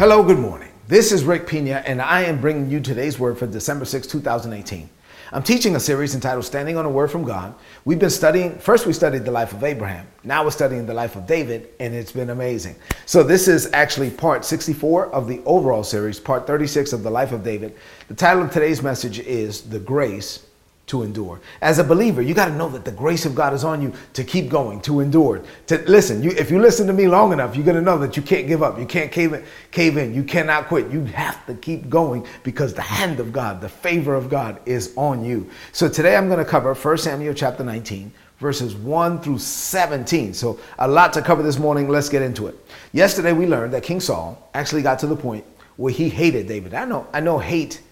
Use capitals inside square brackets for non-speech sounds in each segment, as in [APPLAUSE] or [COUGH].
Hello, good morning. This is Rick Pina, and I am bringing you today's word for December 6, 2018. I'm teaching a series entitled Standing on a Word from God. We've been studying, first, we studied the life of Abraham. Now we're studying the life of David, and it's been amazing. So, this is actually part 64 of the overall series, part 36 of the life of David. The title of today's message is The Grace to endure. As a believer, you got to know that the grace of God is on you to keep going, to endure. To listen, you, if you listen to me long enough, you're going to know that you can't give up. You can't cave in, cave in. You cannot quit. You have to keep going because the hand of God, the favor of God is on you. So today I'm going to cover 1 Samuel chapter 19 verses 1 through 17. So, a lot to cover this morning. Let's get into it. Yesterday, we learned that King Saul actually got to the point where he hated David. I know, I know hate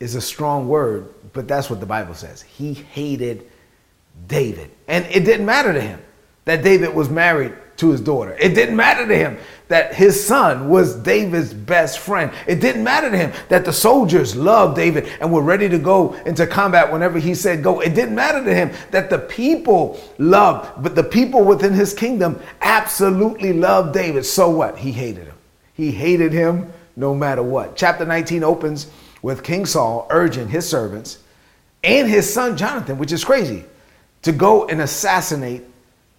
is a strong word, but that's what the Bible says. He hated David. And it didn't matter to him that David was married to his daughter. It didn't matter to him that his son was David's best friend. It didn't matter to him that the soldiers loved David and were ready to go into combat whenever he said go. It didn't matter to him that the people loved, but the people within his kingdom absolutely loved David. So what? He hated him. He hated him no matter what. Chapter 19 opens with King Saul urging his servants and his son Jonathan, which is crazy, to go and assassinate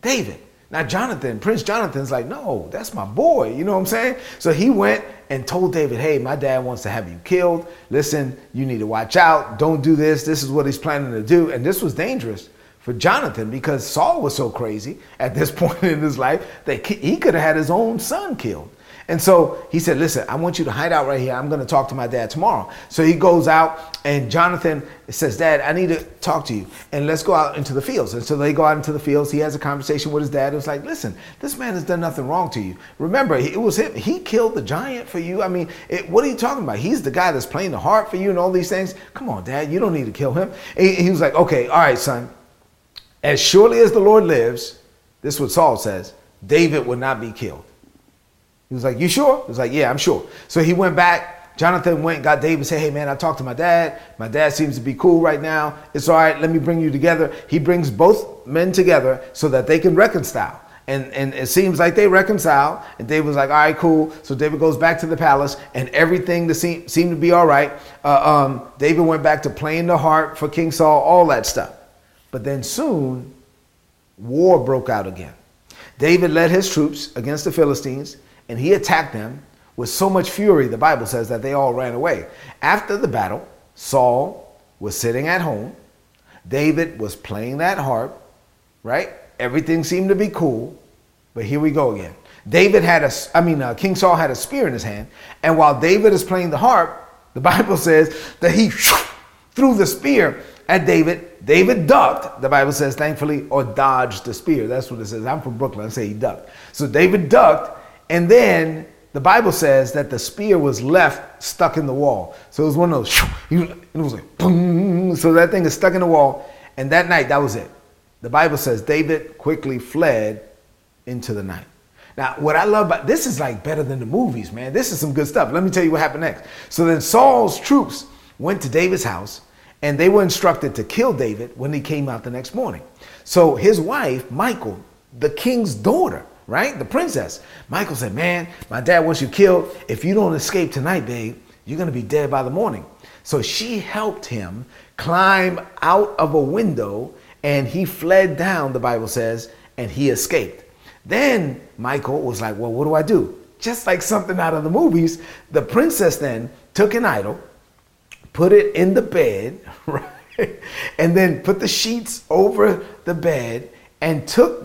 David. Now, Jonathan, Prince Jonathan's like, no, that's my boy. You know what I'm saying? So he went and told David, hey, my dad wants to have you killed. Listen, you need to watch out. Don't do this. This is what he's planning to do. And this was dangerous for Jonathan because Saul was so crazy at this [LAUGHS] point in his life that he could have had his own son killed. And so he said, Listen, I want you to hide out right here. I'm going to talk to my dad tomorrow. So he goes out, and Jonathan says, Dad, I need to talk to you. And let's go out into the fields. And so they go out into the fields. He has a conversation with his dad. It was like, Listen, this man has done nothing wrong to you. Remember, it was him. He killed the giant for you. I mean, it, what are you talking about? He's the guy that's playing the harp for you and all these things. Come on, Dad, you don't need to kill him. He, he was like, Okay, all right, son. As surely as the Lord lives, this is what Saul says, David will not be killed. He was like, You sure? He was like, Yeah, I'm sure. So he went back. Jonathan went, got David, said, Hey man, I talked to my dad. My dad seems to be cool right now. It's all right, let me bring you together. He brings both men together so that they can reconcile. And, and it seems like they reconcile. And David was like, all right, cool. So David goes back to the palace, and everything seemed, seemed to be all right. Uh, um, David went back to playing the harp for King Saul, all that stuff. But then soon, war broke out again. David led his troops against the Philistines and he attacked them with so much fury, the Bible says, that they all ran away. After the battle, Saul was sitting at home. David was playing that harp, right? Everything seemed to be cool. But here we go again. David had a, I mean, uh, King Saul had a spear in his hand. And while David is playing the harp, the [LAUGHS] Bible says that he [LAUGHS] threw the spear at David. David ducked, the Bible says, thankfully, or dodged the spear. That's what it says. I'm from Brooklyn. I say he ducked. So David ducked and then the Bible says that the spear was left stuck in the wall. So it was one of those, it was like, boom. So that thing is stuck in the wall. And that night, that was it. The Bible says David quickly fled into the night. Now, what I love about this is like better than the movies, man. This is some good stuff. Let me tell you what happened next. So then Saul's troops went to David's house and they were instructed to kill David when he came out the next morning. So his wife, Michal, the king's daughter, right? The princess. Michal said, Man, my dad wants you killed. If you don't escape tonight, babe, you're going to be dead by the morning. So she helped him climb out of a window and he fled down, the Bible says, and he escaped. Then Michal was like, Well, what do I do? Just like something out of the movies, the princess then took an idol, put it in the bed, [LAUGHS] right? And then put the sheets over the bed and took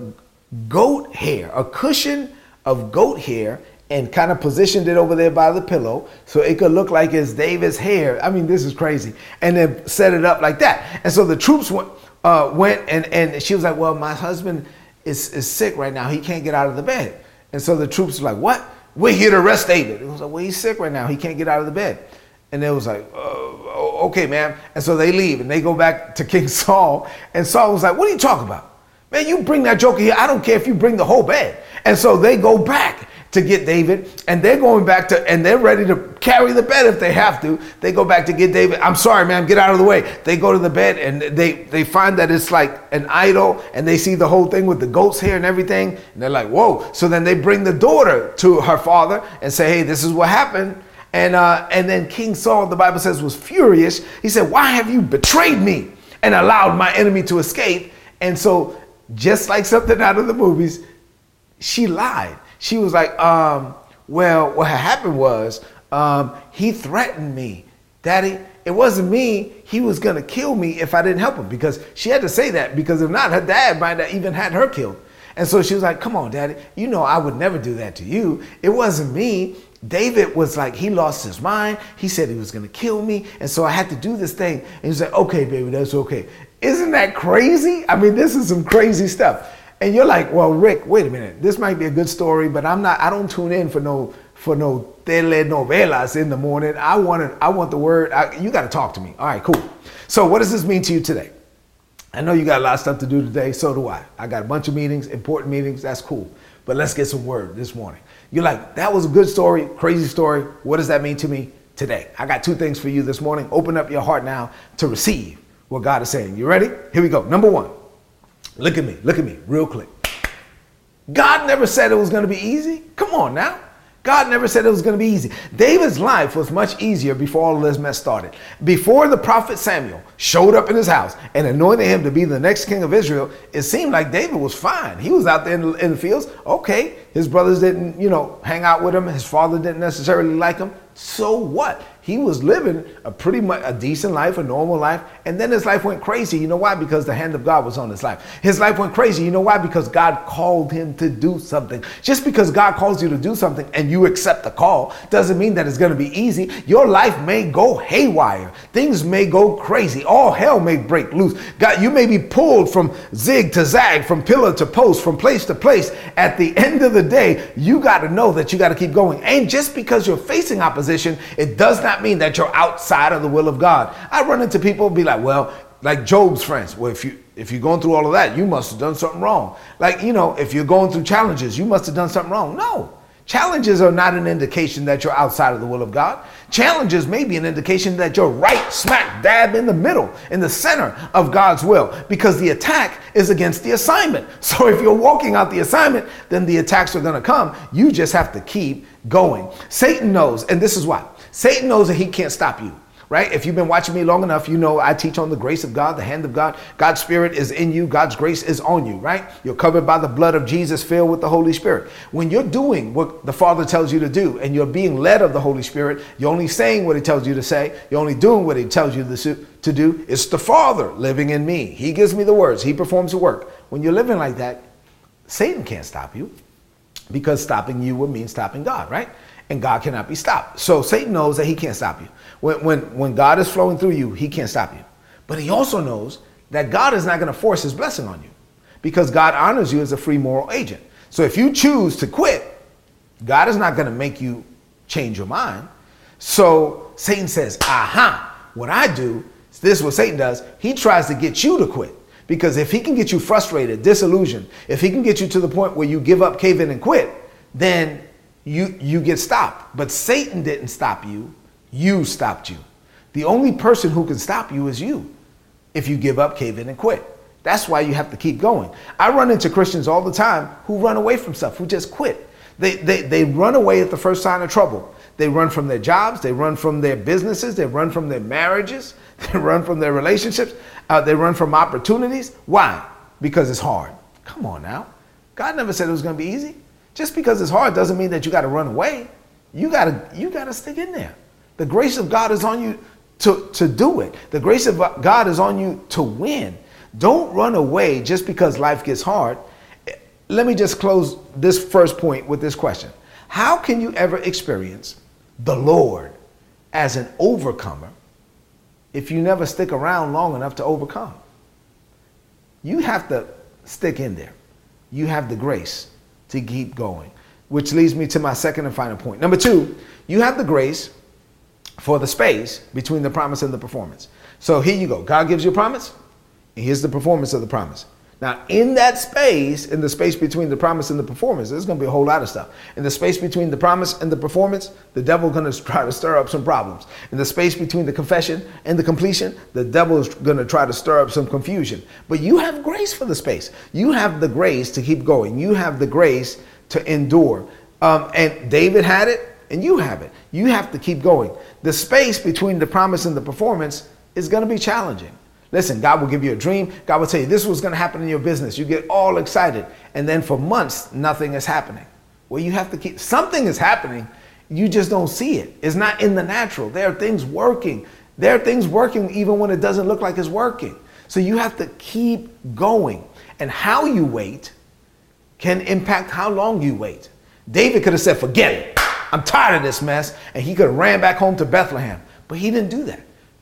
goat hair, a cushion of goat hair, and kind of positioned it over there by the pillow so it could look like it's David's hair. I mean, this is crazy. And then set it up like that. And so the troops went, uh, went and, and she was like, Well, my husband is, is sick right now. He can't get out of the bed. And so the troops were like, What? We're here to arrest David. It was like, Well, he's sick right now. He can't get out of the bed. And it was like, uh, okay, man. And so they leave and they go back to King [LAUGHS] Saul. And Saul was like, What are you talking about? Man, you bring that joker here. I don't care if you bring the whole bed. And so they go back to get David, and they're going back to, and they're ready to carry the bed if they have to. They go back to get David. I'm sorry, man, get out of the way. They go to the bed and they they find that it's like an idol, and they see the whole thing with the goat's hair and everything, and they're like, whoa. So then they bring the daughter to her father and say, hey, this is what happened. And uh, and then King Saul, the Bible says, was furious. He said, why have you betrayed me and allowed my enemy to escape? And so, just like something out of the movies, she lied she was like, um, well, what happened was um, he threatened me. Daddy, it wasn't me. He was to kill me if I didn't help him because she had to say that because if not, her dad might have even had her killed. And so she was like, come on, daddy, you know I would never do that to you. It wasn't me. David was like, he lost his mind. He said he was going to kill me. And so I had to do this thing. And he's like, okay, baby, that's okay. Isn't that crazy? I mean, this is some crazy stuff and you're like, well, Rick, wait a minute. This might be a good story, but I'm not. I don't tune in for no for no telenovelas in the morning. I want it. I want the word. I, you got to talk to me. All right, cool. So, what does this mean to you today? I know you got a lot of stuff to do today. So do I. I got a bunch of meetings, important meetings. That's cool. But let's get some word this morning. You're like, that was a good story, crazy story. What does that mean to me today? I got two things for you this morning. Open up your heart now to receive what God is saying. You ready? Here we go. Number one. Look at me, look at me, real quick. God never said it was going to be easy. Come on now. God never said it was going to be easy. David's life was much easier before all this mess started. Before the prophet Samuel showed up in his house and anointed him to be the next king of Israel, it seemed like David was fine. He was out there in the, in the fields. Okay, his brothers didn't, you know, hang out with him. His father didn't necessarily like him. So what? He was living a pretty much a decent life, a normal life, and then his life went crazy. You know why? Because the hand of God was on his life. His life went crazy. You know why? Because God called him to do something. Just because God calls you to do something and you accept the call doesn't mean that it's going to be easy. Your life may go haywire. Things may go crazy. All hell may break loose. God, you may be pulled from zig to zag, from pillar to post, from place to place. At the end of the day, you got to know that you got to keep going. And just because you're facing opposition, it does not mean that you're outside of the will of God. I run into people be like, well, like Job's friends. Well, if you if you're going through all of that, you must have done something wrong. Like, you know, if you're going through challenges, you must have done something wrong. No. Challenges are not an indication that you're outside of the will of God. Challenges may be an indication that you're right smack dab in the middle, in the center of God's will, because the attack is against the assignment. [LAUGHS] So if you're walking out the assignment, then the attacks are going to come. You just have to keep going. Satan knows, and this is why Satan knows that he can't stop you. Right? If you've been watching me long enough, you know I teach on the grace of God, the hand of God. God's spirit is in you, God's grace is on you, right? You're covered by the blood of Jesus, filled with the Holy Spirit. When you're doing what the Father tells you to do and you're being led of the Holy Spirit, you're only saying what He tells you to say, you're only doing what He tells you to do. It's the Father living in me. He gives me the words, He performs the work. When you're living like that, Satan can't stop you because stopping you would mean stopping God, right? And God cannot be stopped. So Satan knows that he can't stop you. When, when, when God is flowing through you, he can't stop you. But he also knows that God is not going to force his blessing on you because God honors you as a free moral agent. So if you choose to quit, God is not going to make you change your mind. So Satan says, aha, what I do, this is what Satan does. He tries to get you to quit. Because if he can get you frustrated, disillusioned, if he can get you to the point where you give up, cave in, and quit, then you, you get stopped. But Satan didn't stop you, you stopped you. The only person who can stop you is you if you give up, cave in, and quit. That's why you have to keep going. I run into Christians all the time who run away from stuff, who just quit. They, they, they run away at the first sign of trouble. They run from their jobs, they run from their businesses, they run from their marriages, [LAUGHS] they run from their relationships, uh, they run from opportunities. Why? Because it's hard. Come on now. God never said it was going to be easy. Just because it's hard doesn't mean that you got to run away. You got to you got to stick in there. The grace of God is on you to, to do it. The grace of God is on you to win. Don't run away just because life gets hard. Let me just close this first point with this question. How can you ever experience the Lord as an overcomer if you never stick around long enough to overcome? You have to stick in there. You have the grace to keep going. Which leads me to my second and final point. Number two, you have the grace for the space between the promise and the performance. So here you go. God gives you a promise, and here's the performance of the promise. Now, in that space, in the space between the promise and the performance, there's going to be a whole lot of stuff. In the space between the promise and the performance, the devil is going to try to stir up some problems. In the space between the confession and the completion, the devil is going to try to stir up some confusion. But you have grace for the space. You have the grace to keep going. You have the grace to endure. Um, and David had it, and you have it. You have to keep going. The space between the promise and the performance is going to be challenging. Listen, God will give you a dream. God will tell you this was going to happen in your business. You get all excited. And then for months, nothing is happening. Well, you have to keep, something is happening. You just don't see it. It's not in the natural. There are things working. There are things working even when it doesn't look like it's working. So you have to keep going. And how you wait can impact how long you wait. David could have said, Forget it. I'm tired of this mess. And he could have ran back home to Bethlehem. But he didn't do that.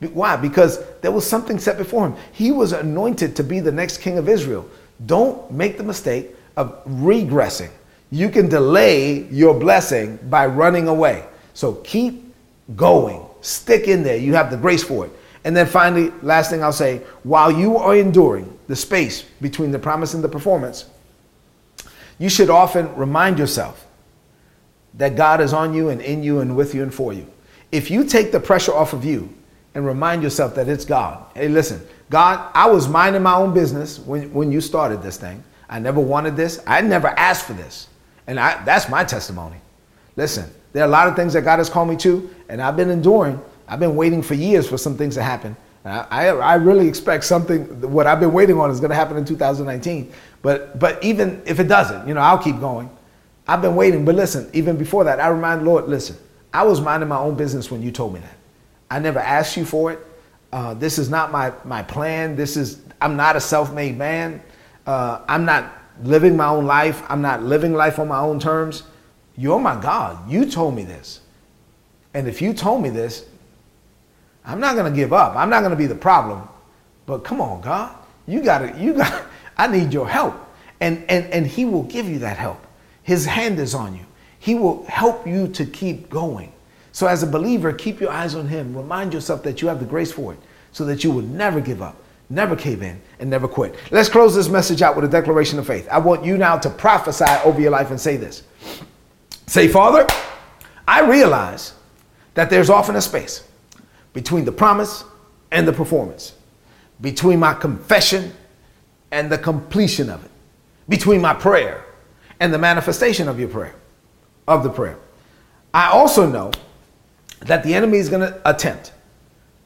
Why? Because there was something set before him. He was anointed to be the next king of Israel. Don't make the mistake of regressing. You can delay your blessing by running away. So keep going. Stick in there. You have the grace for it. And then finally, last thing I'll say while you are enduring the space between the promise and the performance, you should often remind yourself that God is on you and in you and with you and for you. If you take the pressure off of you, and remind yourself that it's God. Hey, listen, God, I was minding my own business when, when you started this thing. I never wanted this. I never asked for this. And I, that's my testimony. Listen, there are a lot of things that God has called me to, and I've been enduring. I've been waiting for years for some things to happen. I, I, I really expect something, what I've been waiting on is going to happen in 2019. But, but even if it doesn't, you know, I'll keep going. I've been waiting. But listen, even before that, I remind Lord, listen, I was minding my own business when you told me that. I never asked you for it. Uh, this is not my, my plan. This is, I'm not a self made man. Uh, I'm not living my own life. I'm not living life on my own terms. You're my God. You told me this. And if you told me this, I'm not going to give up. I'm not going to be the problem. But come on, God. You got to, you got, [LAUGHS] I need your help. And, and, and He will give you that help. His hand is on you. He will help you to keep going. So, as a believer, keep your eyes on Him. Remind yourself that you have the grace for it so that you will never give up, never cave in, and never quit. Let's close this message out with a declaration of faith. I want you now to prophesy over your life and say this Say, Father, I realize that there's often a space between the promise and the performance, between my confession and the completion of it, between my prayer and the manifestation of your prayer, of the prayer. I also know that the enemy is going to attempt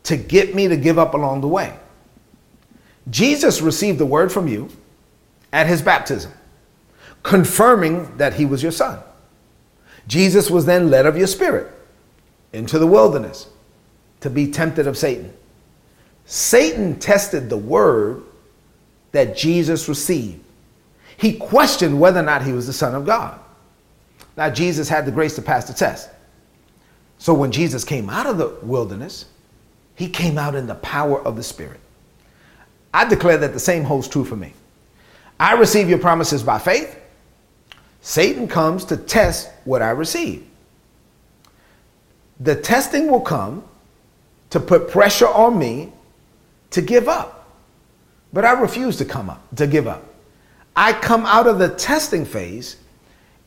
to get me to give up along the way. Jesus received the word from you at his baptism, confirming that he was your son. Jesus was then led of your spirit into the wilderness to be tempted of Satan. Satan tested the word that Jesus received. He questioned whether or not he was the Son of God. Now, Jesus had the grace to pass the test. So when Jesus came out of the wilderness, he came out in the power of the Spirit. I declare that the same holds true for me. I receive your promises by faith. Satan comes to test what I receive. The testing will come to put pressure on me to give up. But I refuse to come up, to give up. I come out of the testing phase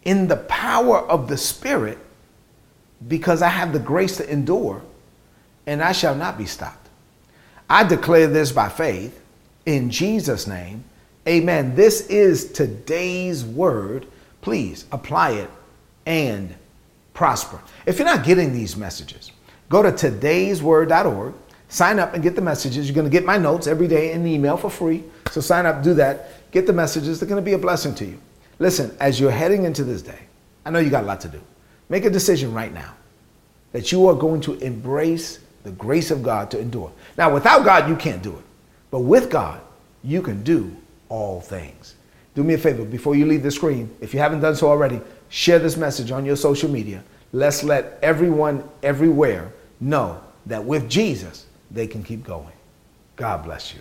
in the power of the Spirit because I have the grace to endure, and I shall not be stopped. I declare this by faith in Jesus' name. Amen. This is today's word. Please apply it and prosper. If you're not getting these messages, go to today'sword.org, sign up and get the messages. You're going to get my notes every day in the email for free. So sign up, do that, get the messages. They're going to be a blessing to you. Listen, as you're heading into this day, I know you got a lot to do. Make a decision right now that you are going to embrace the grace of God to endure. Now, without God, you can't do it. But with God, you can do all things. Do me a favor before you leave the screen, if you haven't done so already, share this message on your social media. Let's let everyone everywhere know that with Jesus, they can keep going. God bless you.